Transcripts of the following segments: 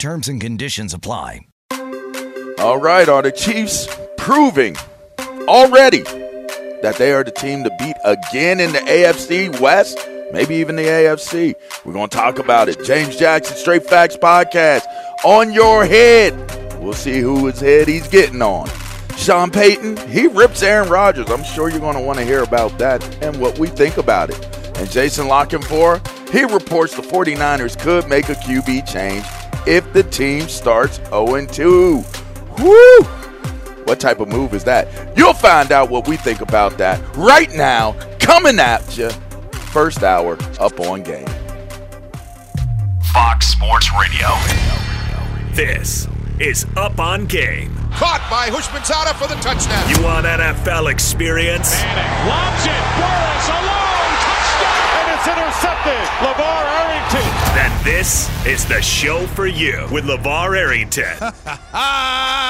Terms and conditions apply. All right, are the Chiefs proving already that they are the team to beat again in the AFC West? Maybe even the AFC. We're going to talk about it. James Jackson, Straight Facts Podcast, on your head. We'll see who his head he's getting on. Sean Payton, he rips Aaron Rodgers. I'm sure you're going to want to hear about that and what we think about it. And Jason La Canfora, he reports the 49ers could make a QB change if the team starts 0 2. Woo! What type of move is that? You'll find out what we think about that right now, coming at you. First hour up on game. Fox Sports Radio. This is Up on Game. Caught by Houshmandzadeh for the touchdown. You want NFL experience? Manning lobs it. Burress alone. Touchdown. It's intercepted. LeVar Arrington. Then this is the show for you with LeVar Arrington.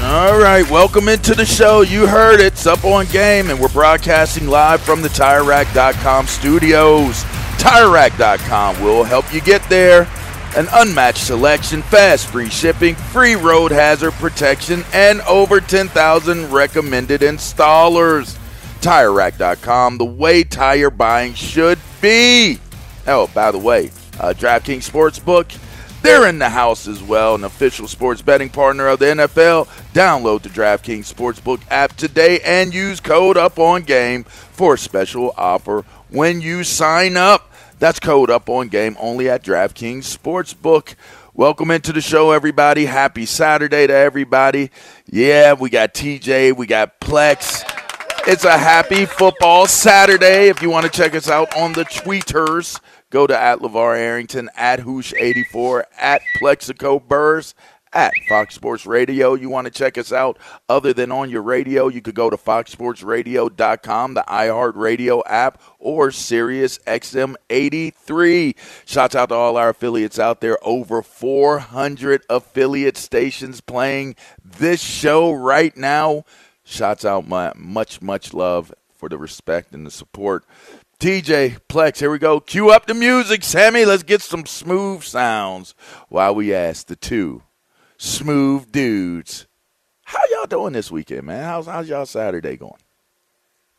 All right. Welcome into the show. You heard it. It's up on game, and we're broadcasting live from the TireRack.com studios. TireRack.com will help you get there. An unmatched selection, fast free shipping, free road hazard protection, and over 10,000 recommended installers. TireRack.com, the way tire buying should be. Oh, by the way, uh, DraftKings Sportsbook, they're in the house as well, an official sports betting partner of the NFL. Download the DraftKings Sportsbook app today and use code Up On Game for a special offer when you sign up. That's code Up On Game only at DraftKings Sportsbook. Welcome into the show, everybody. Happy Saturday to everybody. Yeah, we got TJ, we got Plex. It's a happy football Saturday. If you want to check us out on the tweeters, go to at LeVar Arrington, at Housh84, at Plaxico Burress, at Fox Sports Radio. You want to check us out other than on your radio, you could go to foxsportsradio.com, the iHeartRadio app, or Sirius XM 83. Shouts out to all our affiliates out there. Over 400 affiliate stations playing this show right now. Shouts out my much, much love for the respect and the support. TJ Plex, here we go. Cue up the music, Sammy. Let's get some smooth sounds while we ask the two smooth dudes. How y'all doing this weekend, man? How's how's y'all Saturday going?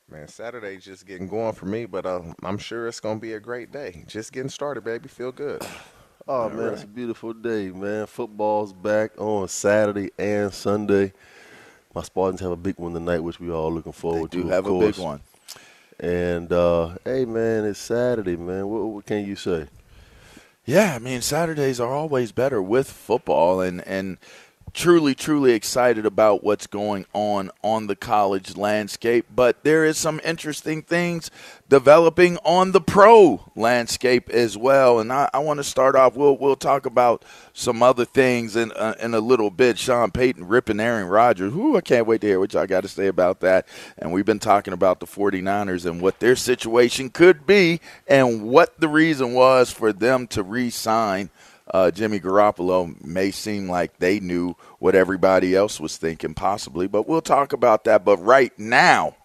Man, Saturday's just getting going for me, but uh, I'm sure it's gonna be a great day. Just getting started, baby. Feel good. Oh man, it's a beautiful day, man. Football's back on Saturday and Sunday. My Spartans have a big one tonight, which we all looking forward They do to. have of a big one. And uh, hey, man, it's Saturday, man. What, what can you say? Yeah, I mean Saturdays are always better with football, and and truly, truly excited about what's going on on the college landscape. But there is some interesting things developing on the pro landscape as well. And I, I want to start off. We'll we'll talk about some other things in uh, in a little bit. Sean Payton ripping Aaron Rodgers. Who I can't wait to hear what y'all got to say about that. And we've been talking about the 49ers and what their situation could be and what the reason was for them to re-sign uh, Jimmy Garoppolo may seem like they knew what everybody else was thinking, possibly, but we'll talk about that. But right now,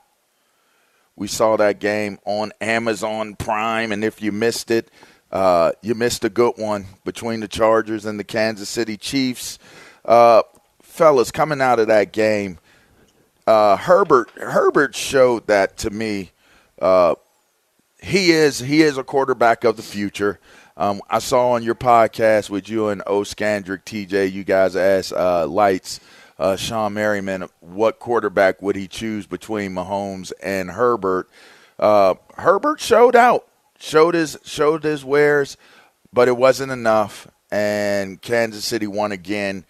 we saw that game on Amazon Prime, and if you missed it, uh, you missed a good one between the Chargers and the Kansas City Chiefs. Uh, fellas, coming out of that game, uh, Herbert Herbert showed that to me. Uh, he is he is a quarterback of the future. Um, I saw on your podcast with you and O. Scandrick, TJ, you guys asked uh, Lights, uh, Shawne Merriman, what quarterback would he choose between Mahomes and Herbert? Uh, Herbert showed out, showed his showed his wares, but it wasn't enough, and Kansas City won again.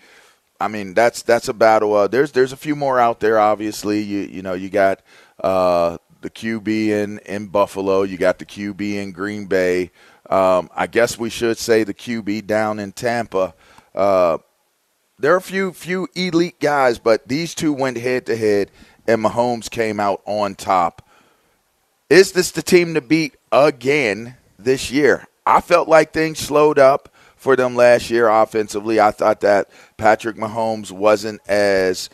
I mean, that's that's a battle. Uh, there's there's a few more out there. Obviously, you you know you got uh, the QB in in Buffalo, you got the QB in Green Bay. Um, I guess we should say the QB down in Tampa. Uh, there are a few few elite guys, but these two went head to head, and Mahomes came out on top. Is this the team to beat again this year? I felt like things slowed up for them last year offensively. I thought that Patrick Mahomes wasn't as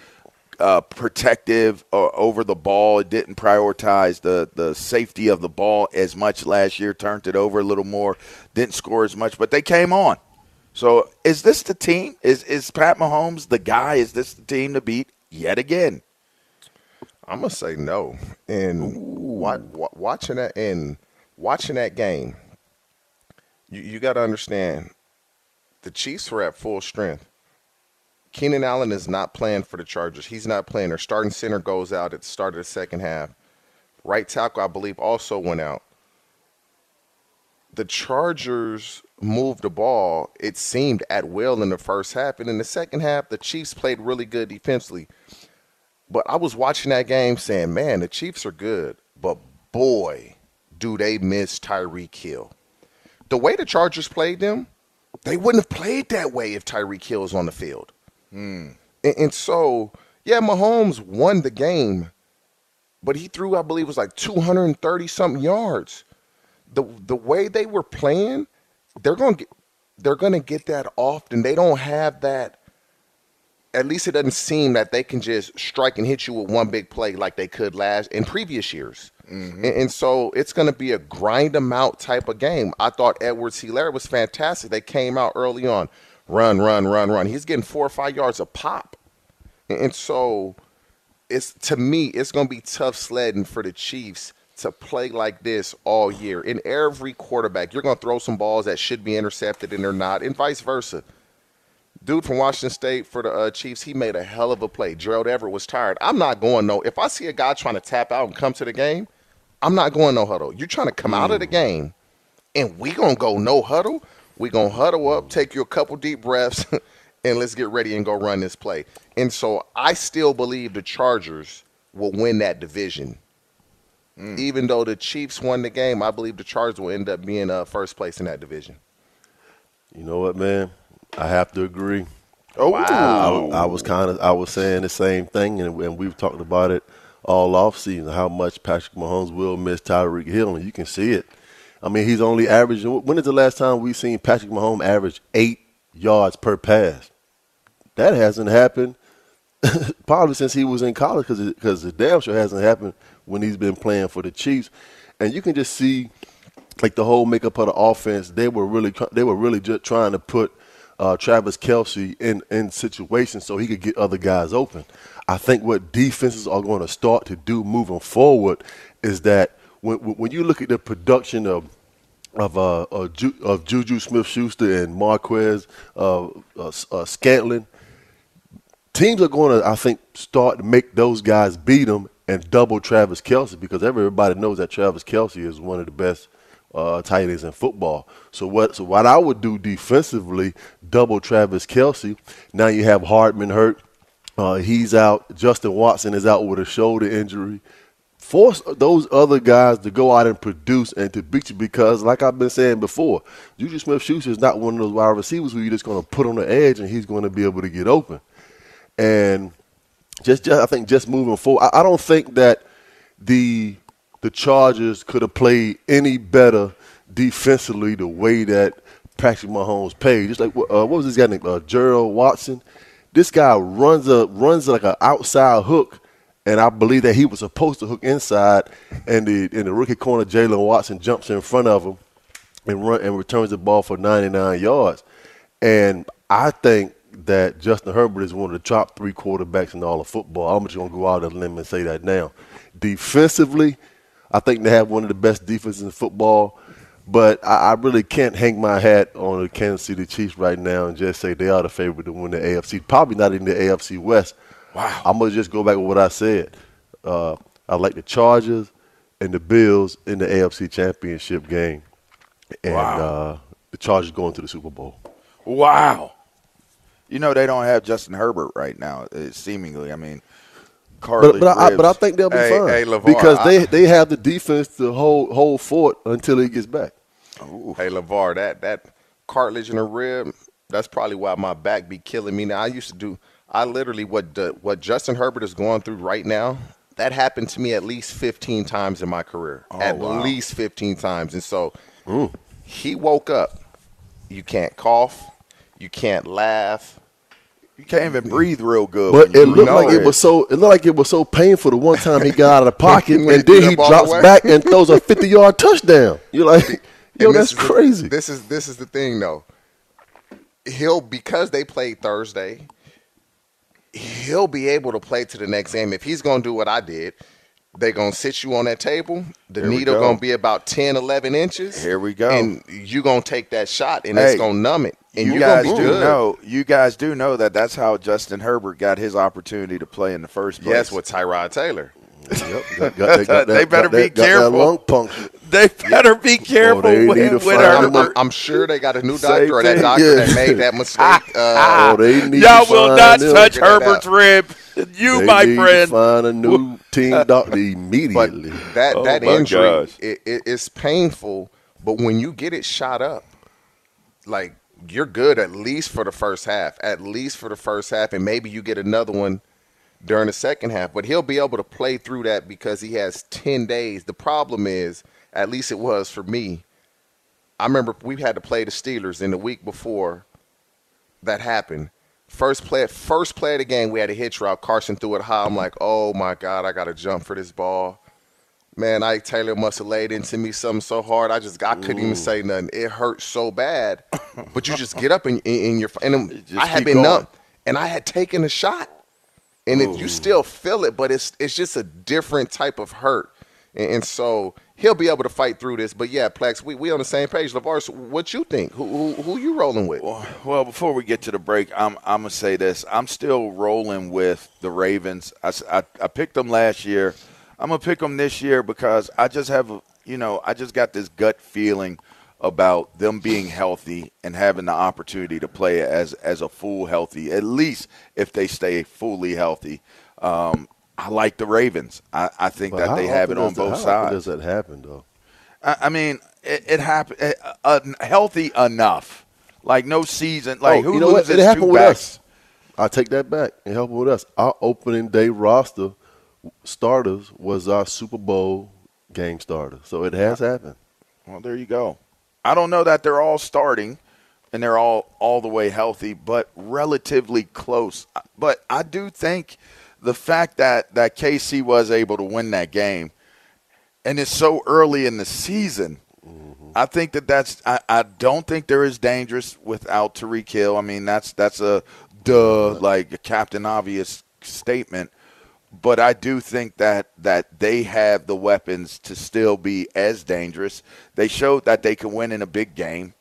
uh, protective uh, over the ball. It didn't prioritize the, the safety of the ball as much last year, turned it over a little more, didn't score as much, but they came on. So is this the team? Is is Pat Mahomes the guy? Is this the team to beat yet again? I'm gonna say no. And wa- wa- watching that and watching that game, you, you got to understand, the Chiefs were at full strength. Keenan Allen is not playing for the Chargers. He's not playing. Their starting center goes out at the start of the second half. Right tackle, I believe, also went out. The Chargers moved the ball, it seemed, at will in the first half. And in the second half, the Chiefs played really good defensively. But I was watching that game saying, man, the Chiefs are good, but boy, do they miss Tyreek Hill. The way the Chargers played them, they wouldn't have played that way if Tyreek Hill was on the field. And, and so, yeah, Mahomes won the game, but he threw, I believe, it was like 230 something yards. The the way they were playing, they're gonna get they're gonna get that often. They don't have that at least it doesn't seem that they can just strike and hit you with one big play like they could last in previous years. Mm-hmm. And, and so it's going to be a grind them out type of game. I thought Edwards Helaire was fantastic. They came out early on, run, run, run, run. He's getting four or five yards a pop. And, so it's to me, it's going to be tough sledding for the Chiefs to play like this all year. In every quarterback, you're going to throw some balls that should be intercepted and they're not, and vice versa dude from Washington State for the uh, Chiefs, he made a hell of a play. Gerald Everett was tired. I'm not going no. If I see a guy trying to tap out and come to the game, I'm not going no huddle. You're trying to come out of the game, and we gonna go no huddle. We gonna huddle up, take you a couple deep breaths, and let's get ready and go run this play. And so I still believe the Chargers will win that division. Even though the Chiefs won the game, I believe the Chargers will end up being uh, first place in that division. You know what, man? I have to agree. Oh, I, I was kind of I was saying the same thing, and, and we've talked about it all off season how much Patrick Mahomes will miss Tyreek Hill, and you can see it. I mean, he's only averaging. When is the last time we've seen Patrick Mahomes average eight yards per pass? That hasn't happened probably since he was in college, because because the damn sure hasn't happened when he's been playing for the Chiefs. and you can just see like the whole makeup of the offense. They were really they were really just trying to put uh, Travis Kelce in in situations so he could get other guys open. I think what defenses are going to start to do moving forward is that when when you look at the production of of uh, of, Ju- of Juju Smith-Schuster and Marquez uh, uh, uh, Scantling, teams are going to I think start to make those guys beat them and double Travis Kelce because everybody knows that Travis Kelce is one of the best uh, tight ends in football. So what? So what I would do defensively, double Travis Kelce. Now you have Hardman hurt. Uh, he's out. Justin Watson is out with a shoulder injury. Force those other guys to go out and produce and to beat you because, like I've been saying before, Juju Smith-Schuster is not one of those wide receivers who you're just going to put on the edge and he's going to be able to get open. And just, just I think just moving forward, I, I don't think that the the Chargers could have played any better defensively the way that Patrick Mahomes played. Just like uh, what was this guy named uh, Gerald Watson? This guy runs a runs like an outside hook, and I believe that he was supposed to hook inside, and the and the rookie corner Jaylen Watson jumps in front of him and run and returns the ball for 99 yards. And I think that Justin Herbert is one of the top three quarterbacks in all of football. I'm just gonna go out on a limb and say that now. Defensively, I think they have one of the best defenses in football. But I, I, really can't hang my hat on the Kansas City Chiefs right now and just say they are the favorite to win the AFC. Probably not in the AFC West. Wow. I'm gonna just go back with what I said. Uh, I like the Chargers and the Bills in the AFC Championship game, and wow. uh, the Chargers going to the Super Bowl. Wow. You know they don't have Justin Herbert right now. Uh, seemingly, I mean, but, but I, but I think they'll be hey, fine hey, LeVar, because I, they they have the defense to hold hold fort until he gets back. Ooh. Hey Levar, that that cartilage in the rib, that's probably why my back be killing me now. I used to do, I literally what what Justin Herbert is going through right now. That happened to me at least 15 times in my career. Oh, at wow. least 15 times, and so Ooh. he woke up. You can't cough, you can't laugh. You can't even breathe real good. But it looked like it. it was so. It looked like it was so painful the one time he got out of the pocket, and then he drops back and throws a fifty-yard touchdown. You're like, yo, that's this crazy. The, this is this is the thing though. He'll because they played Thursday. He'll be able to play to the next game if he's going to do what I did. They're going to sit you on that table. The Here needle go. going to be about 10, 11 inches. Here we go. And you're going to take that shot, and Hey, it's going to numb it. And you guys do good. know. You guys do know that that's how Justin Herbert got his opportunity to play in the first place. Yes, with Tyrod Taylor. Yep, got- got- they got that- they better be that- careful. They better be careful they with, need to with find I'm, Herbert. I'm, I'm sure they got a new Same doctor or that doctor Yeah. that made that mistake. Uh, Oh, they need Y'all to will not touch Herbert's rib. You, They my need to friend. find a new team doctor but immediately. that Oh that injury gosh. it, it, it's painful but when you get it shot up like you're good at least for the first half at least for the first half and maybe you get another one during the second half but he'll be able to play through that because he has 10 days the problem is at least it was for me i remember we had to play the steelers in the week before that happened First play, first play of the game, we had a hitch route. Carson threw it high. I'm like, oh my god, I got to jump for this ball. Man, Ike Taylor must have laid into me something so hard. I just I couldn't even say nothing. It hurt so bad. But you just get up in, in, your and I had been going. numb, and I had taken a shot, and it, you still feel it, but it's it's just a different type of hurt, and, and so he'll be able to fight through this. But yeah, Plex, we we on the same page. Levar, what you think? Who who, who you rolling with? Well, before we get to the break, I'm I'm gonna say this. I'm still rolling with the Ravens. I I picked them last year. I'm gonna pick them this year because I just have, you know, I just got this gut feeling about them being healthy and having the opportunity to play as as a full healthy. At least if they stay fully healthy. Um, I like the Ravens. I, I think But that they have it on that- both how sides. does that happen though? I, I mean, it, it happened uh, healthy enough. Like no season. Like oh, who you know what? loses It happened two with backs? us. I take that back. It happened with us. Our opening day roster starters was our Super Bowl game starter. So it has happened. Well, there you go. I don't know that they're all starting and they're all all the way healthy, but relatively close. But I do think the fact that that KC was able to win that game and it's so early in the season. Mm-hmm. I think that that's. I, I don't think they're dangerous without Tyreek Hill. I mean, that's that's a duh, like a Captain Obvious statement. But I do think that that they have the weapons to still be as dangerous. They showed that they can win in a big game,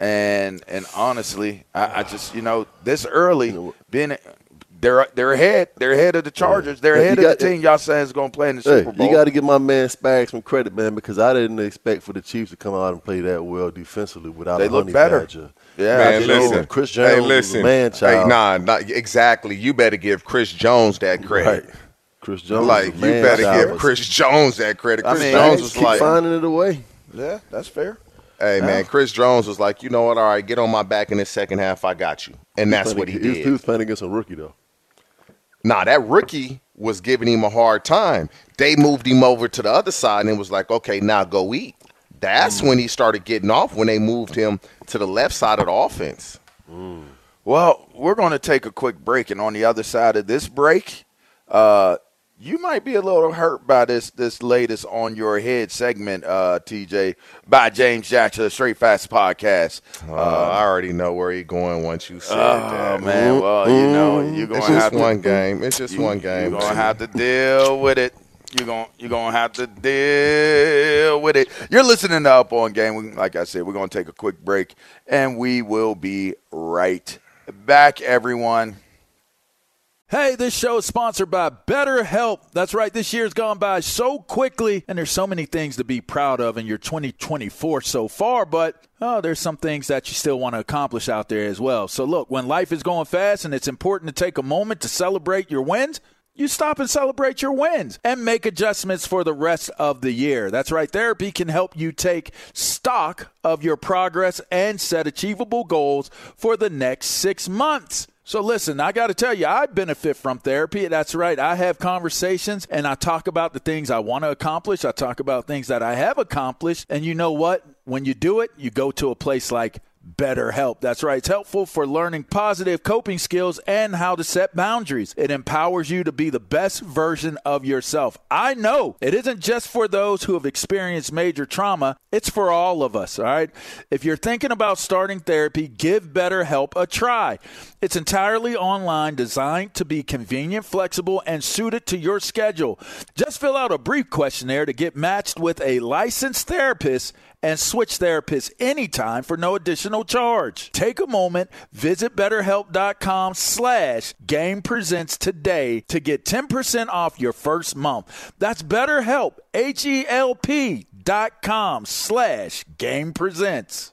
and and honestly, I, I just you know this early being they're they're ahead. They're ahead of the Chargers. They're ahead you of the team y'all saying is going to play in the Hey, Super Bowl. you got to give my man Spags some credit, man, because I didn't expect for the Chiefs to come out and play that well defensively without They a look honey better. badger. Yeah, Man, listen. know Chris Jones hey, was listen. a man Hey, child. nah, not exactly. You better give Chris Jones that credit. Right. Chris Jones, Like was a you better child. give Chris Jones that credit. I Chris mean, Jones was keep like, finding it away. Yeah, that's fair. "Hey man, Yeah. Chris Jones was like, you know what? All right, get on my back in the second half. I got you." And that's what he ag- was- did. He was playing against a rookie though. Nah, that rookie was giving him a hard time. They moved him over to the other side and was like, okay, now go eat. That's Mm. when he started getting off when they moved him to the left side of the offense. Well, we're going to take a quick break, and on the other side of this break, uh, you might be a little hurt by this this latest on your head segment, uh, TJ, by James Jackson, the Straight Facts Podcast. Uh, I already know where he's going once you said Oh that. man, well you know you're gonna have to, one game. It's just you- one game. You're gonna have to deal with it. You're gonna you're gonna have to deal with it. You're listening to Up on Game. We, like I said, we're gonna take a quick break, and we will be right back, everyone. Hey, this show is sponsored by BetterHelp. That's right, this year's gone by so quickly, and there's so many things to be proud of in your 2024 so far, but oh, there's some things that you still want to accomplish out there as well. So, look, when life is going fast and it's important to take a moment to celebrate your wins, you stop and celebrate your wins and make adjustments for the rest of the year. That's right. Therapy can help you take stock of your progress and set achievable goals for the next six months. So listen, I got to tell you, I benefit from therapy. That's right. I have conversations and I talk about the things I want to accomplish. I talk about things that I have accomplished. And you know what? When you do it, you go to a place like BetterHelp. That's right. It's helpful for learning positive coping skills and how to set boundaries. It empowers you to be the best version of yourself. I know it isn't just for those who have experienced major trauma, it's for all of us, all right? If you're thinking about starting therapy, give BetterHelp a try. It's entirely online, designed to be convenient, flexible, and suited to your schedule. Just fill out a brief questionnaire to get matched with a licensed therapist and switch therapists anytime for no additional charge. Take a moment, visit betterhelp.com slash game presents today to get 10% off your first month. That's betterhelp, H-E-L-P dot com slash game presents.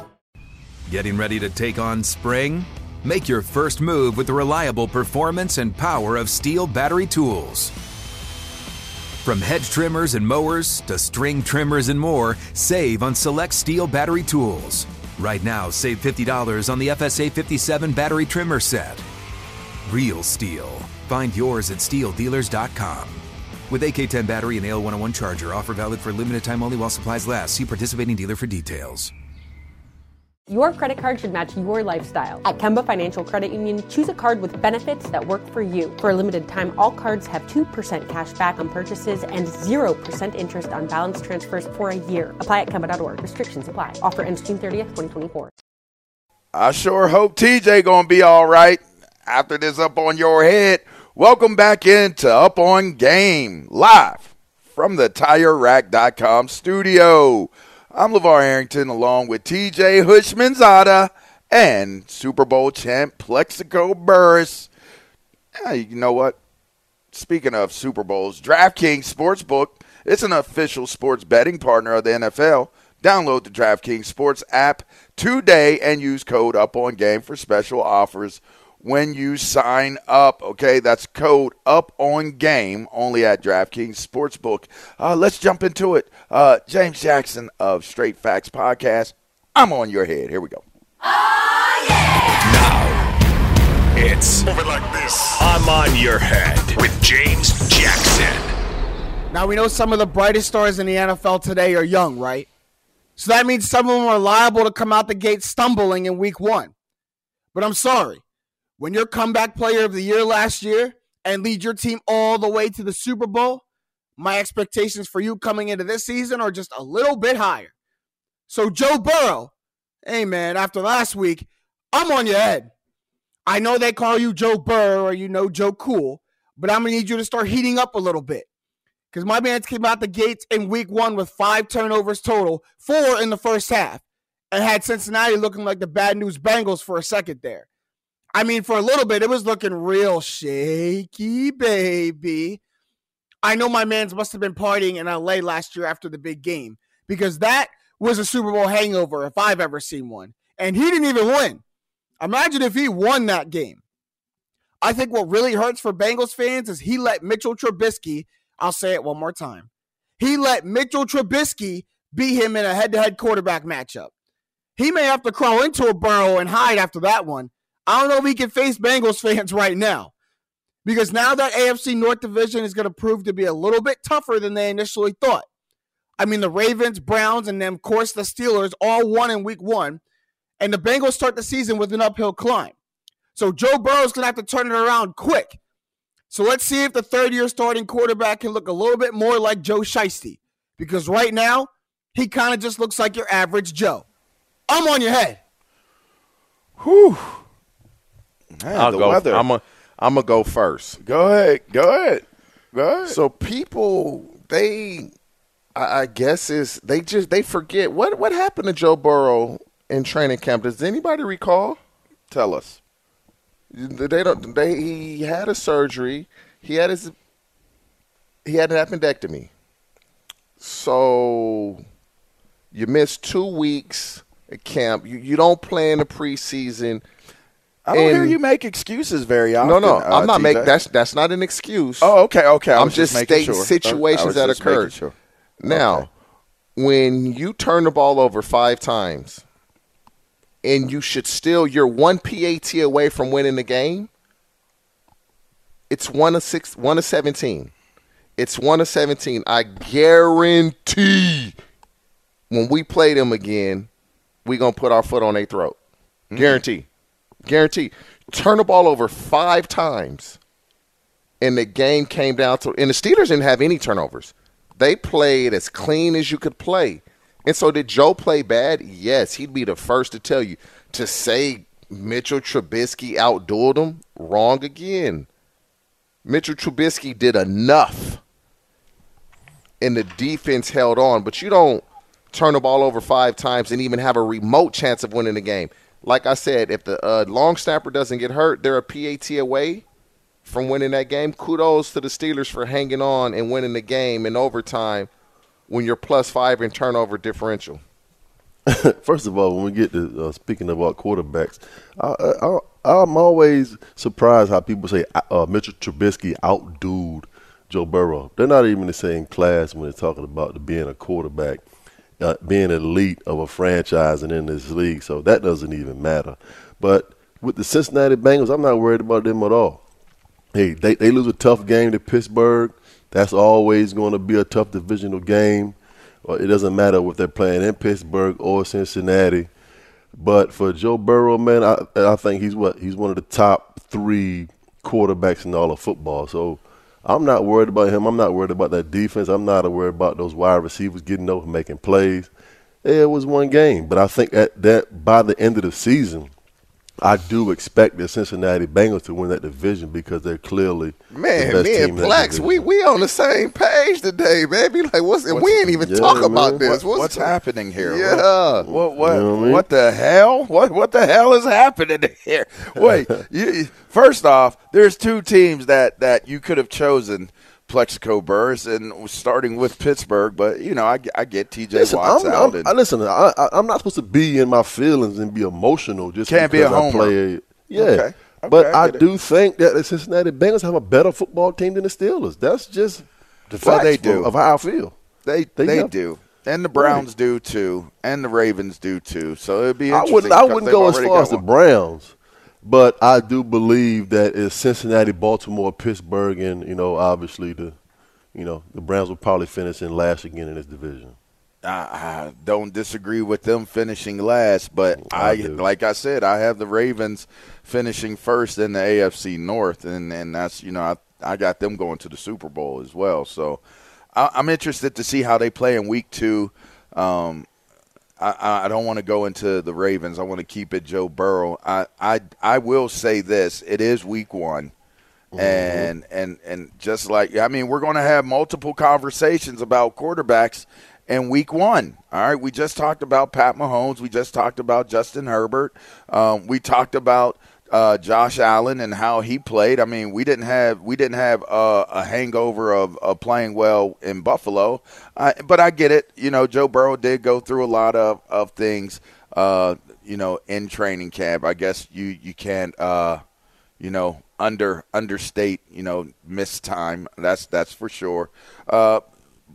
Getting ready to take on spring? Make your first move with the reliable performance and power of STIHL battery tools. From hedge trimmers and mowers to string trimmers and more, save on select STIHL battery tools. Right now, save $50 on the FSA 57 battery trimmer set. Real STIHL. Find yours at stihldealers.com. With AK10 battery and AL101 charger, offer valid for limited time only while supplies last. See participating dealer for details. Your credit card should match your lifestyle. At Kemba Financial Credit Union, choose a card with benefits that work for you. For a limited time, all cards have 2% cash back on purchases and 0% interest on balance transfers for a year. Apply at Kemba.org. Restrictions apply. Offer ends June 30th, 2024. I sure hope TJ gonna be all right after this up on your head. Welcome back into Up on Game live from the TireRack.com studio. I'm LeVar Arrington along with TJ Houshmandzadeh and Super Bowl champ Plaxico Burress. Yeah, you know what? Speaking of Super Bowls, DraftKings Sportsbook is an official sports betting partner of the NFL. Download the DraftKings Sports app today and use code UP on Game for special offers when you sign up. Okay, that's code up on game only at DraftKings Sportsbook. Uh, let's jump into it. Uh, James Jackson of Straight Facts Podcast. I'm on your head. Here we go. Oh, yeah! Now, it's over like this. I'm on your head with James Jackson. Now we know some of the brightest stars in the NFL today are young, right? So that means some of them are liable to come out the gate stumbling in week one. But I'm sorry. When you're comeback player of the year last year and lead your team all the way to the Super Bowl, my expectations for you coming into this season are just a little bit higher. So, Joe Burrow, hey man, after last week, I'm on your head. I know they call you Joe Burrow or you know Joe Cool, but I'm gonna need you to start heating up a little bit. Because my man came out the gates in week one with five turnovers total, four in the first half, and had Cincinnati looking like the bad news Bengals for a second there. I mean, for a little bit, it was looking real shaky, baby. I know my man's must have been partying in LA last year after the big game because that was a Super Bowl hangover if I've ever seen one. And he didn't even win. Imagine if he won that game. I think what really hurts for Bengals fans is he let Mitchell Trubisky, I'll say it one more time. He let Mitchell Trubisky beat him in a head to head quarterback matchup. He may have to crawl into a burrow and hide after that one. I don't know if he can face Bengals fans right now because now that AFC North division is going to prove to be a little bit tougher than they initially thought. I mean, the Ravens, Browns, and then, of course, the Steelers all won in week one and the Bengals start the season with an uphill climb. So Joe Burrow's going to have to turn it around quick. So let's see if the third year starting quarterback can look a little bit more like Joe Shiesty. Because right now, he kind of just looks like your average Joe. I'm on your head. Whew. Man, I'll go. Weather. I'm a. I'm gonna go first. Go ahead. Go ahead. Go ahead. So people, they, I, I guess is they just they forget what what happened to Joe Burrow in training camp. Does anybody recall? Tell us. They don't. They he had a surgery. He had his. He had an appendectomy. So, you missed two weeks at camp. You you don't play in the preseason. I don't and, hear you make excuses very often. No, no, uh, I'm not making that's that's not an excuse. Oh, okay, okay. I'm just, just stating sure. situations that occurred. Sure. Now, okay. when you turn the ball over five times and you should still you're one PAT away from winning the game. It's one of six, one of seventeen. It's one of seventeen. I guarantee when we play them again, we're gonna put our foot on their throat. Mm-hmm. Guarantee, guarantee. Turn the ball over five times, and the game came down to. And the Steelers didn't have any turnovers. They played as clean as you could play. And so did Joe play bad? Yes, he'd be the first to tell you. To say Mitchell Trubisky outdueled him, wrong again. Mitchell Trubisky did enough. And the defense held on, but you don't turn the ball over five times and even have a remote chance of winning the game. Like I said, if the uh, long snapper doesn't get hurt, they're a PAT away from winning that game. Kudos to the Steelers for hanging on and winning the game in overtime – when you're plus five in turnover differential? First of all, when we get to uh, speaking about quarterbacks, I, am always surprised how people say uh, Mitchell Trubisky outdued Joe Burrow. They're not even the same class when they're talking about being a quarterback, uh, being elite of a franchise and in this league. So that doesn't even matter. But with the Cincinnati Bengals, I'm not worried about them at all. Hey, they, they lose a tough game to Pittsburgh. That's always going to be a tough divisional game. It doesn't matter if they're playing in Pittsburgh or Cincinnati. But for Joe Burrow, man, I, I think he's what he's one of the top three quarterbacks in all of football. So I'm not worried about him. I'm not worried about that defense. I'm not worried about those wide receivers getting over making plays. It was one game, but I think that, that by the end of the season, I do expect the Cincinnati Bengals to win that division because they're clearly man, the me and Blacks, we we on the same page today, baby. Like, what's, what's we ain't even yeah, talk man. about this. What, what's, what's happening here? Yeah, what what what, you know what, what, the hell? What what the hell is happening here? Wait, you, first off, there's two teams that that you could have chosen Plaxico Burress and starting with Pittsburgh, but you know I, I get TJ listen, Watts I'm, out. I'm, and, listen, I, am not supposed to be in my feelings and be emotional just can't because be a homer. I play. Yeah, okay. but I I, do think that the Cincinnati Bengals have a better football team than the Steelers. That's just the Well, facts they do. of how I feel. They They they, do, and the Browns do too, and the Ravens do too. So it'd be I wouldn't. I wouldn't go as far as the. Browns, but I do believe that it's Cincinnati, Baltimore, Pittsburgh, and you know, obviously the, you know, the Browns will probably finish in last again in this division. I, I don't disagree with them finishing last, but I I, like I said, I have the Ravens finishing first in the AFC North, and and that's you know I I got them going to the Super Bowl as well. So I, I'm interested to see how they play in Week Two. Um, I, I don't want to go into the Ravens. I want to keep it Joe Burrow. I, I I will say this: it is Week One, and and and just like I mean, we're going to have multiple conversations about quarterbacks in Week One. All right, we just talked about Pat Mahomes. We just talked about Justin Herbert. Um, we talked about uh, Josh Allen and how he played. I mean, we didn't have we didn't have uh, a hangover of, of playing well in Buffalo, I, but I get it. You know, Joe Burrow did go through a lot of of things. Uh, you know, in training camp, I guess you you can't. Uh, you know, under understate, you know, missed time. That's that's for sure. Uh,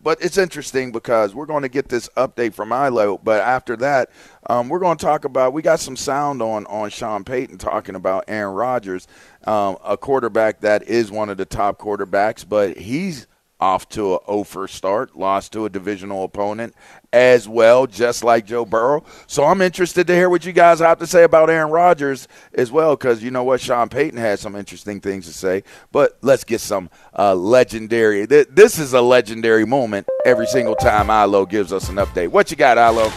but it's interesting because we're going to get this update from Ilo. But after that, um, we're going to talk about. We got some sound on on Sean Payton talking about Aaron Rodgers, um, a quarterback that is one of the top quarterbacks, but he's off to a 0 for start, lost to a divisional opponent as well, just like Joe Burrow. So I'm interested to hear what you guys have to say about Aaron Rodgers as well, because you know what, Sean Payton has some interesting things to say. But let's get some uh, legendary. th- This is a legendary moment every single time Ilo gives us an update. What you got, Ilo?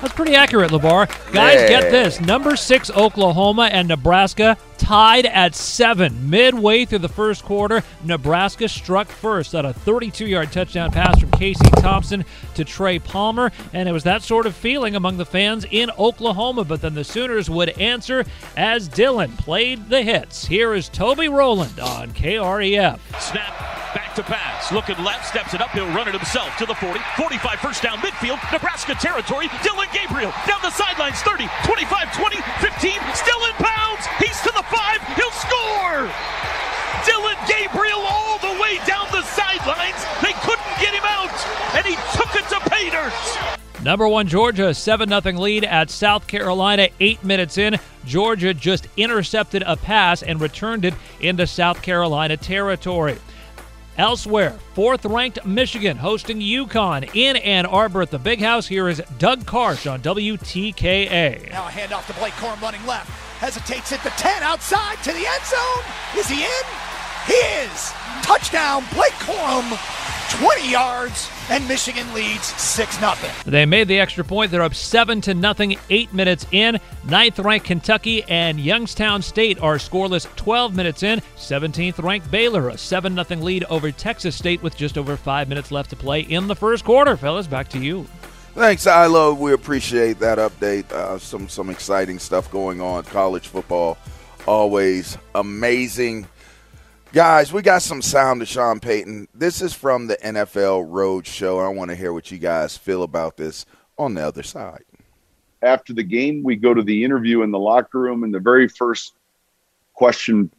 That's pretty accurate, LeVar. Guys, Yeah. get this. Number six, Oklahoma and Nebraska tied at seven. Midway through the first quarter, Nebraska struck first on a 32 yard touchdown pass from Casey Thompson to Trey Palmer. And it was that sort of feeling among the fans in Oklahoma. But then the Sooners would answer as Dylan played the hits. Here is Toby Rowland on KREF. Snap, back to pass. Looking left, steps it up. He'll run it himself to the 40. 45 first down midfield. Nebraska territory. Dillon Gabriel down the sidelines. 30, 25, 20, 15. Still in bounds. He's to the five. He'll score. Dillon Gabriel all the way down the sidelines. They couldn't get him out, and he took it to pay. Number one, Georgia, 7 0 lead at South Carolina. Eight minutes in, Georgia just intercepted a pass and returned it into South Carolina territory. Elsewhere, fourth ranked Michigan hosting UConn in Ann Arbor at the Big House. Here is Doug Karsh on WTKA. Now a handoff to Blake Corum running left. Hesitates at the 10 outside to the end zone. Is he in? He is. Touchdown, Blake Corum. 20 yards, and Michigan leads 6 0. They made the extra point. They're up seven to nothing. Eight minutes in. Ninth ranked Kentucky and Youngstown State are scoreless. Twelve minutes in. Seventeenth ranked Baylor a seven nothing lead over Texas State with just over five minutes left to play in the first quarter. Fellas, back to you. Thanks, Ilo. We appreciate that update. Uh, some some exciting stuff going on. College football, always amazing. Guys, we got some sound to Sean Payton. This is from the NFL Road Show. I want to hear what you guys feel about this on the other side. after the game, we go to the interview in the locker room, and the very first question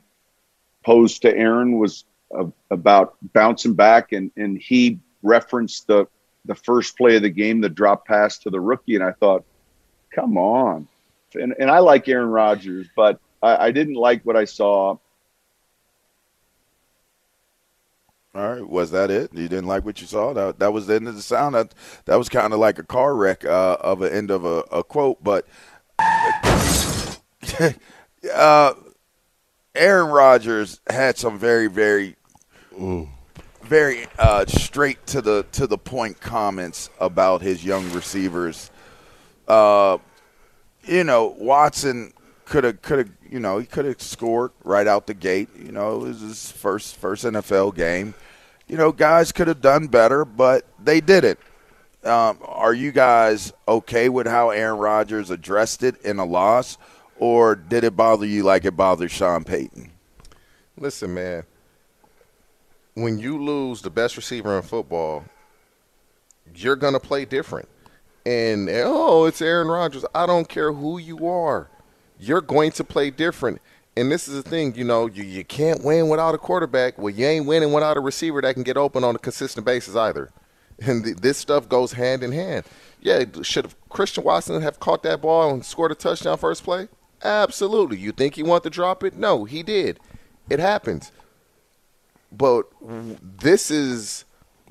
posed to Aaron was uh, about bouncing back, and and he referenced the the first play of the game, the drop pass to the rookie, and I thought, come on, and and I like Aaron Rodgers, but I, I didn't like what I saw. All right, was that it? You didn't like what you saw? That that was the end of the sound. That that was kind of like a car wreck uh, of an end of a, a quote. But uh, Aaron Rodgers had some very very very uh, straight to the to the point comments about his young receivers. Uh, you know, Watson could have could have you know he could have scored right out the gate. You know, it was his first first NFL game. You know, guys could have done better, but they didn't. Um, are you guys okay with how Aaron Rodgers addressed it in a loss, or did it bother you like it bothered Sean Payton? Listen, man. When you lose the best receiver in football, you're gonna play different. And oh, it's Aaron Rodgers. I don't care who you are. You're going to play different. And this is the thing, you know, you, you can't win without a quarterback. Well, you ain't winning without a receiver that can get open on a consistent basis either. And th- this stuff goes hand in hand. Yeah, should have Christian Watson have caught that ball and scored a touchdown first play? Absolutely. You think he wanted to drop it? No, he did. It happens. But this is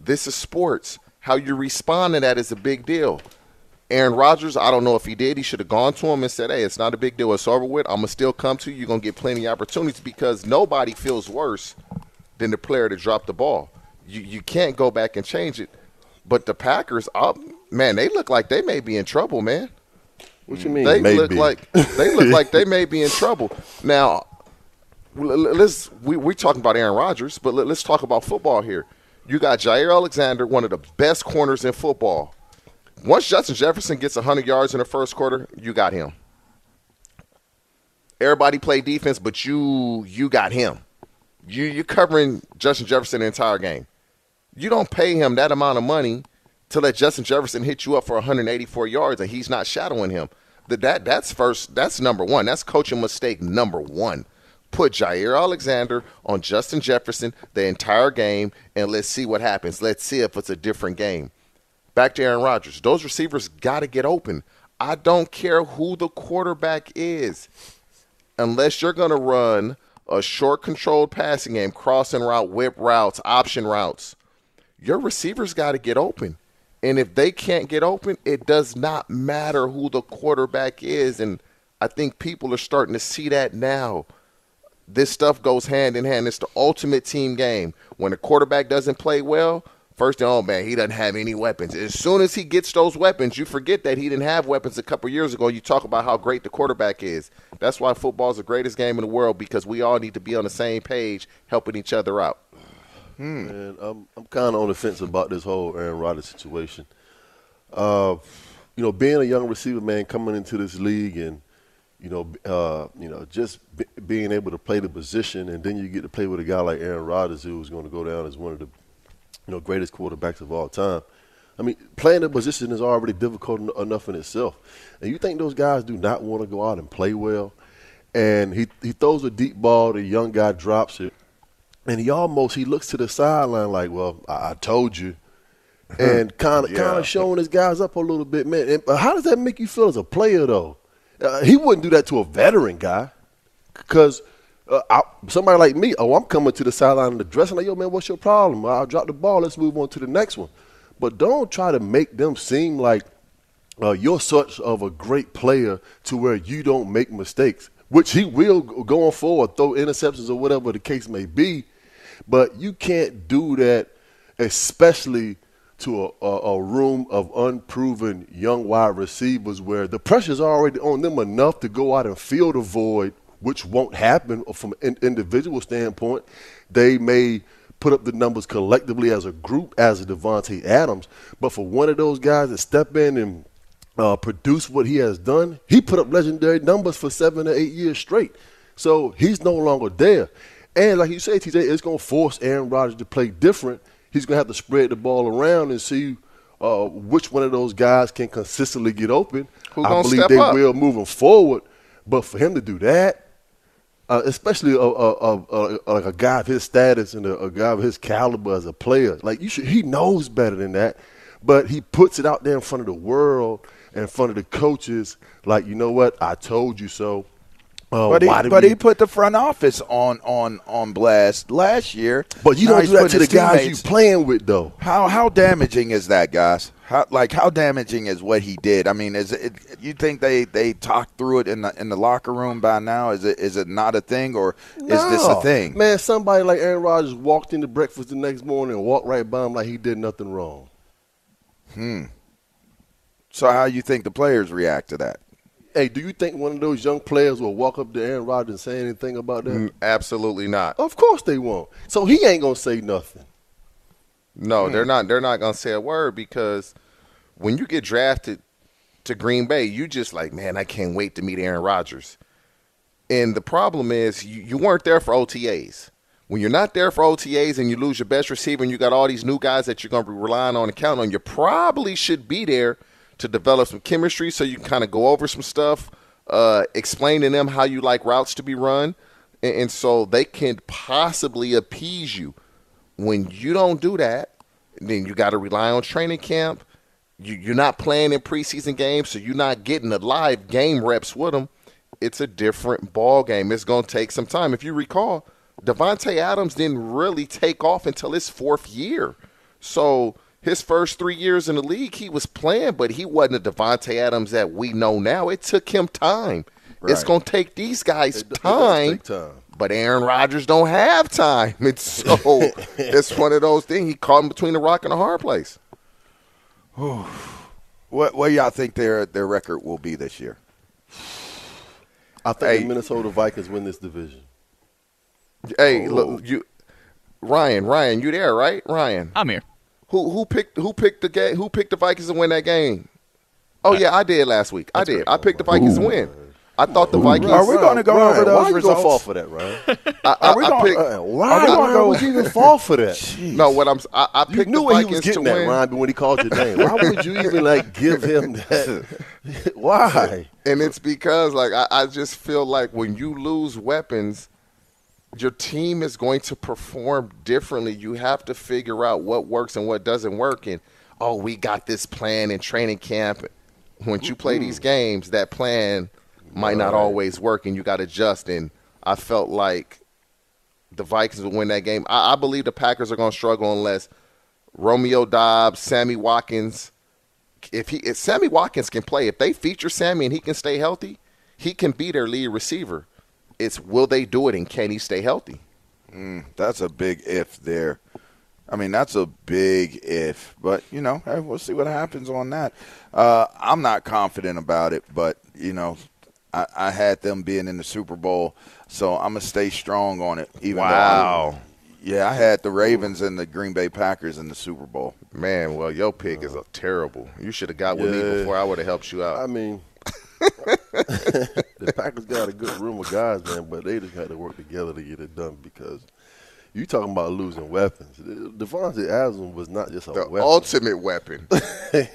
this is sports. How you respond to that is a big deal. Aaron Rodgers, I don't know if he did. He should have gone to him and said, "Hey, it's not a big deal. It's over with. I'm gonna still come to you. You're gonna get plenty of opportunities because nobody feels worse than the player to drop the ball. You you can't go back and change it. But the Packers, up man, they look like they may be in trouble, man. What you mean? They maybe? look like they look like they may be in trouble. Now, let's we we're talking about Aaron Rodgers, but let's talk about football here. You got Jaire Alexander, one of the best corners in football. Once Justin Jefferson gets 100 yards in the first quarter, you got him. Everybody play defense, but you you got him. You you're covering Justin Jefferson the entire game. You don't pay him that amount of money to let Justin Jefferson hit you up for 184 yards and he's not shadowing him. That that that's first that's number 1. That's coaching mistake number 1. Put Jaire Alexander on Justin Jefferson the entire game and let's see what happens. Let's see if it's a different game. Back to Aaron Rodgers. Those receivers got to get open. I don't care who the quarterback is. Unless you're going to run a short controlled passing game, crossing route, whip routes, option routes, your receivers got to get open. And if they can't get open, it does not matter who the quarterback is. And I think people are starting to see that now. This stuff goes hand in hand. It's the ultimate team game. When a quarterback doesn't play well, first oh man, he doesn't have any weapons. As soon as he gets those weapons, you forget that he didn't have weapons a couple years ago. You talk about how great the quarterback is. That's why football is the greatest game in the world because we all need to be on the same page, helping each other out. Hmm. Man, I'm I'm kind of on the fence about this whole Aaron Rodgers situation. Uh, you know, being a young receiver, man, coming into this league and you know, uh, you know, just b- being able to play the position, and then you get to play with a guy like Aaron Rodgers, who's going to go down as one of the you know greatest quarterbacks of all time. I mean, playing the position is already difficult enough in itself, and you think those guys do not want to go out and play well? And he he throws a deep ball, the young guy drops it, and he almost he looks to the sideline like, "Well, I, I told you," and kind of Yeah. kind of showing his guys up a little bit, man. And, how does that make you feel as a player, though? Uh, he wouldn't do that to a veteran guy, because uh, I, somebody like me, oh, I'm coming to the sideline in the dressing like, "Yo, man, what's your problem? I'll drop the ball. Let's move on to the next one." But don't try to make them seem like uh, you're such of a great player to where you don't make mistakes, which he will going forward, throw interceptions or whatever the case may be. But you can't do that, especially to a, a, a room of unproven young wide receivers where the pressure's already on them enough to go out and fill the void, which won't happen from an individual standpoint. They may put up the numbers collectively as a group as a Davante Adams, but for one of those guys to step in and uh, produce what he has done, he put up legendary numbers for seven or eight years straight. So he's no longer there. And like you say, TJ, it's going to force Aaron Rodgers to play different. He's going to have to spread the ball around and see uh, which one of those guys can consistently get open. I believe they up? will moving forward. But for him to do that, uh, especially a, a, a, a, like a guy of his status and a, a guy of his caliber as a player, like you should, he knows better than that. But he puts it out there in front of the world, in front of the coaches, like you know what, I told you so. Uh, but he, but we- he put the front office on on on blast last year. But you Now don't do that to the his guys you teammates- playing with, though. How how damaging is that, guys? How like how damaging is what he did? I mean, is it you think they they talked through it in the in the locker room by now? Is it is it not a thing or is this a thing? Man, somebody like Aaron Rodgers walked into breakfast the next morning and walked right by him like he did nothing wrong. Hmm. So how you think the players react to that? Hey, do you think one of those young players will walk up to Aaron Rodgers and say anything about that? Mm, absolutely not. Of course they won't. So he ain't gonna say nothing. No, Hmm. they're not. They're not gonna say a word because when you get drafted to Green Bay, you just like, man, I can't wait to meet Aaron Rodgers. And the problem is, you, you weren't there for OTAs. When you're not there for OTAs and you lose your best receiver, and you got all these new guys that you're gonna be relying on and counting on, you probably should be there to develop some chemistry so you can kind of go over some stuff, uh, explain to them how you like routes to be run. and, and so they can possibly appease you. When you don't do that, then you got to rely on training camp. You, you're not playing in preseason games, so you're not getting the live game reps with them. It's a different ball game. It's going to take some time. If you recall, Davante Adams didn't really take off until his fourth year. So his first three years in the league, he was playing, but he wasn't the Davante Adams that we know now. It took him time. It's going to take these guys It does time, take time. but Aaron Rodgers don't have time. It's so it's one of those things. He caught him between the rock and a hard place. What what y'all think their their record will be this year? I think Hey. the Minnesota Vikings win this division. Hey, Oh. look, you, Ryan, Ryan, you there, right? Ryan, I'm here. Who who picked who picked the game? Who picked the Vikings to win that game? Oh yeah, I did last week. I did. I picked the Vikings to win. I thought the Vikings. Are we gonna go Ryan, over those why you results? gonna fall for that, Ryan? I, I, Are we I gonna- picked, Uh, why Are we gonna why go- would you even fall for that? no, what I'm I, I You picked knew the what he Vikings was getting to at, win. Ryan, when he called your name. Why would you even like give him that? Why? And it's because like I, I just feel like when you lose weapons, your team is going to perform differently. You have to figure out what works and what doesn't work. And oh, we got this plan in training camp. Once you play these games, that plan might not always work, and you got to adjust. And I felt like the Vikings will win that game. I, I believe the Packers are going to struggle unless Romeo Doubs, Sammy Watkins. If he, if Sammy Watkins can play, if they feature Sammy and he can stay healthy, he can be their lead receiver. It's will they do it and can he stay healthy? Mm, that's a big if there. I mean, that's a big if, but you know, hey, we'll see what happens on that. Uh, I'm not confident about it, but you know, I, I had them being in the Super Bowl, so I'm gonna stay strong on it. Even though Wow. I, yeah, I had the Ravens and the Green Bay Packers in the Super Bowl. Man, well, your pick is a terrible. You should have got with me before I would have helped you out. I mean, the Packers got a good room of guys, man, but they just had to work together to get it done because you talking about losing weapons. Davante Adams was not just a the weapon. ultimate weapon. the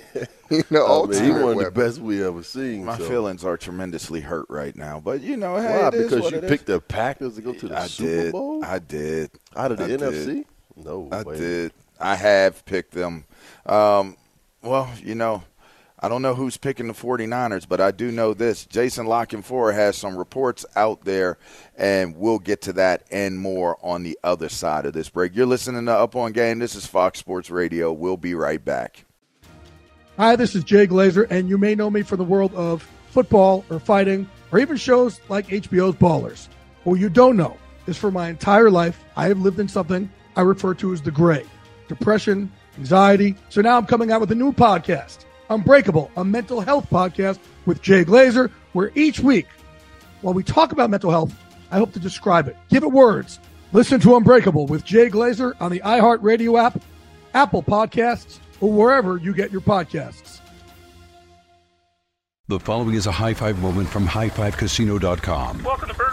I mean, he one of the best we ever seen. My so. feelings are tremendously hurt right now, but you know, hey, Why? it is Because what you it is. picked the Packers to go to the I Super did. Bowl I did. out of the I did. NFC. No, I way. did. I have picked them. Um, well, you know, I don't know who's picking the 49ers, but I do know this. Jason La Canfora has some reports out there, and we'll get to that and more on the other side of this break. You're listening to Up on Game. This is Fox Sports Radio. We'll be right back. Hi, this is Jay Glazer, and you may know me from the world of football or fighting or even shows like HBO's Ballers. What you don't know is for my entire life, I have lived in something I refer to as the gray depression, anxiety. So now I'm coming out with a new podcast, Unbreakable, a mental health podcast with Jay Glazer, where each week, while we talk about mental health, I hope to describe it, give it words. Listen to Unbreakable with Jay Glazer on the iHeartRadio app, Apple Podcasts, or wherever you get your podcasts. The following is a high five moment from highfivecasino.com. Welcome to Burger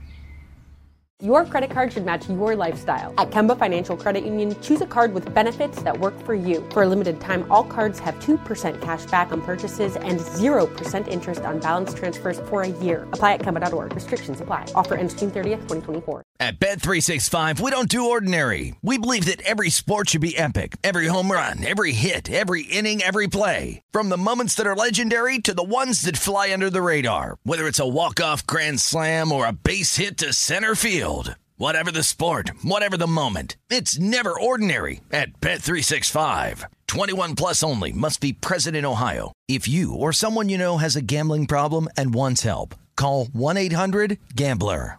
Your credit card should match your lifestyle. At Kemba Financial Credit Union, choose a card with benefits that work for you. For a limited time, all cards have 2% cash back on purchases and 0% interest on balance transfers for a year. Apply at Kemba.org. Restrictions apply. Offer ends June 30th, 2024. At Bet365, we don't do ordinary. We believe that every sport should be epic. Every home run, every hit, every inning, every play. From the moments that are legendary to the ones that fly under the radar. Whether it's a walk-off grand slam or a base hit to center field. Whatever the sport, whatever the moment, it's never ordinary at Bet365. 21 plus only must be present in Ohio. If you or someone you know has a gambling problem and wants help, call 1-800-GAMBLER.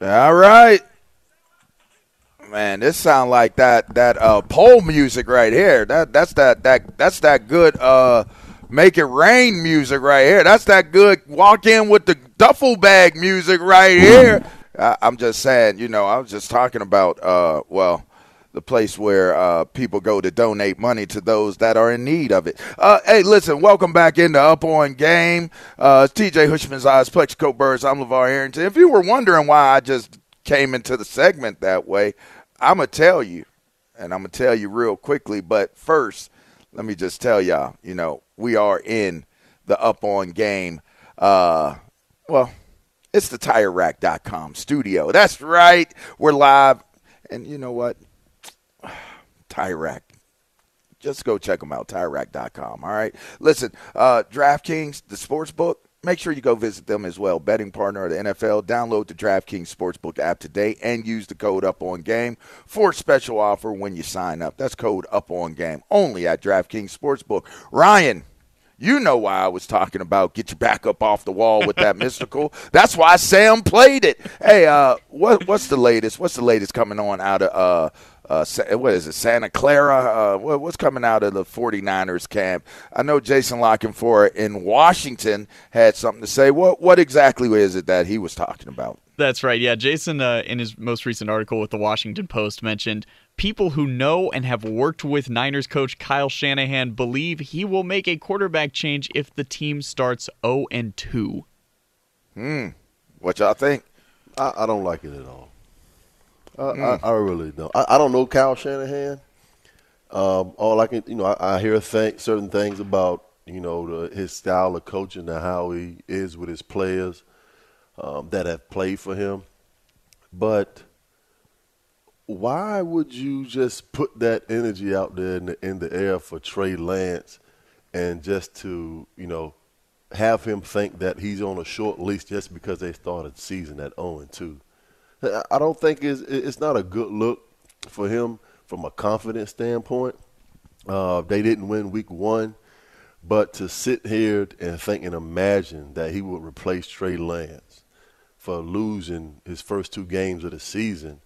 All right. Man, this sound like that that uh pole music right here. That that's that that that's that good uh make it rain music right here. That's that good walk in with the duffel bag music right here. I, I'm just saying, you know, I was just talking about uh well the place where uh, people go to donate money to those that are in need of it. Uh, hey, listen, welcome back into Up On Game. Uh, TJ Hushman's Eyes, Plaxico Burress. I'm LaVar Arrington. If you were wondering why I just came into the segment that way, I'm going to tell you, and I'm going to tell you real quickly. But first, let me just tell y'all, you know, we are in the Up On Game. Uh, well, it's the TireRack.com studio. That's right. We're live. And you know what? Tire Rack. Just go check them out, TireRack.com. All right. Listen, uh, DraftKings, the sports book, make sure you go visit them as well. Betting partner of the NFL. Download the DraftKings Sportsbook app today and use the code Up On Game for a special offer when you sign up. That's code Up On Game only at DraftKings Sportsbook. Ryan, you know why I was talking about get your back up off the wall with that Mystikal. That's why Sam played it. Hey, uh, what what's the latest? What's the latest coming on out of uh uh, what is it, Santa Clara? Uh, what's coming out of the 49ers camp? I know Jason La Canfora in Washington had something to say. What what exactly is it that he was talking about? That's right. Yeah, Jason, uh, in his most recent article with the Washington Post, mentioned people who know and have worked with Niners coach Kyle Shanahan believe he will make a quarterback change if the team starts 0 and 2. Hmm. What y'all think? I, I don't like it at all. Uh, Mm. I, I really don't. I, I don't know Kyle Shanahan. Um, all I can, you know, I, I hear th- certain things about, you know, the, his style of coaching and how he is with his players um, that have played for him. But why would you just put that energy out there in the, in the air for Trey Lance and just to, you know, have him think that he's on a short leash just because they started the season at 0 and 2? I- I don't think it's it's not a good look for him from a confidence standpoint. Uh, they didn't win week one, but to sit here and think and imagine that he would replace Trey Lance for losing his first two games of the season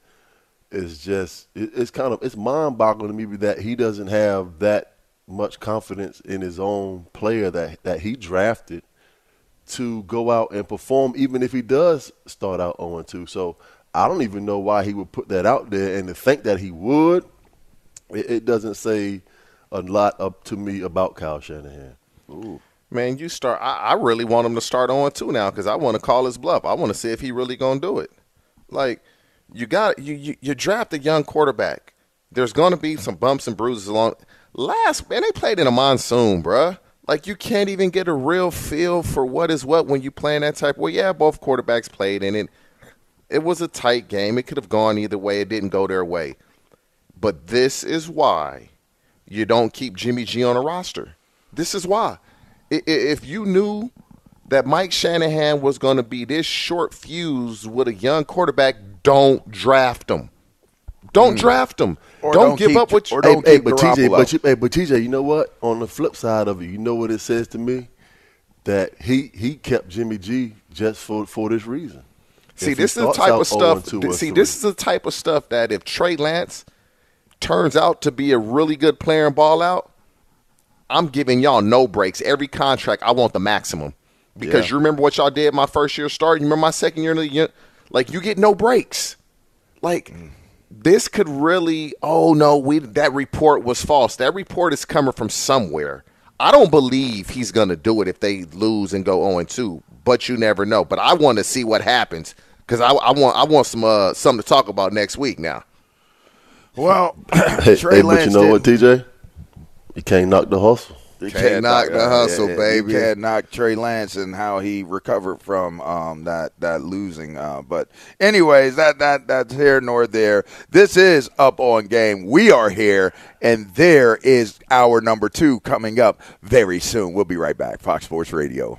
is just it, it's kind of it's mind-boggling to me that he doesn't have that much confidence in his own player that that he drafted to go out and perform even if he does start out 0 2. So I don't even know why he would put that out there and to think that he would, it, it doesn't say a lot up to me about Kyle Shanahan. Ooh. Man, you start. I, I really want him to start oh on two now because I want to call his bluff. I want to see if he really gonna do it. Like you got you you, you draft a young quarterback. There's gonna be some bumps and bruises along. Last man, they played in a monsoon, bruh. Like you can't even get a real feel for what is what when you playing that type. Well, yeah, both quarterbacks played in it. It was a tight game. It could have gone either way. It didn't go their way. But this is why you don't keep Jimmy G on a roster. This is why. If you knew that Mike Shanahan was going to be this short fuse with a young quarterback, don't draft him. Don't hmm. draft him. Or don't, give keep- up what you or don't hey, hey, but TJ, but you, hey, but TJ, you know what? On the flip side of it, you know what it says to me that he he kept Jimmy G just for for this reason. See, If this is the type of oh stuff. 0-2 See, 3. this is the type of stuff that if Trey Lance turns out to be a really good player and ball out, I'm giving y'all no breaks. Every contract, I want the maximum. Because Yeah. you remember what y'all did my first year starting. You remember my second year in the year? Like you get no breaks. Like this could really. Oh no, we that report was false. That report is coming from somewhere. I don't believe he's gonna do it if they lose and go 0 2. But you never know. But I want to see what happens because I, I want I want some uh, something to talk about next week now. Well, hey, Trey hey, but you know what, didn't- TJ? You can't knock the hustle. You can't knock the hustle, yeah, baby. You can't knock Trey Lance and how he recovered from um, that that losing. Uh, but anyways, that that that's here nor there. This is up on game. We are here, and there is our number two coming up very soon. We'll be right back. Fox Sports Radio.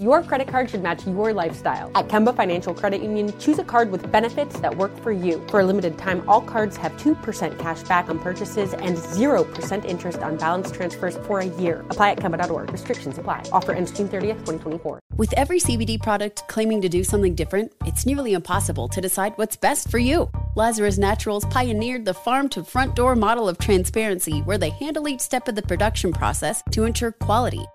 Your credit card should match your lifestyle. At Kemba Financial Credit Union, choose a card with benefits that work for you. For a limited time, all cards have 2% cash back on purchases and 0% interest on balance transfers for a year. Apply at Kemba.org. Restrictions apply. Offer ends June 30th, 2024. With every CBD product claiming to do something different, it's nearly impossible to decide what's best for you. Lazarus Naturals pioneered the farm to front door model of transparency where they handle each step of the production process to ensure quality,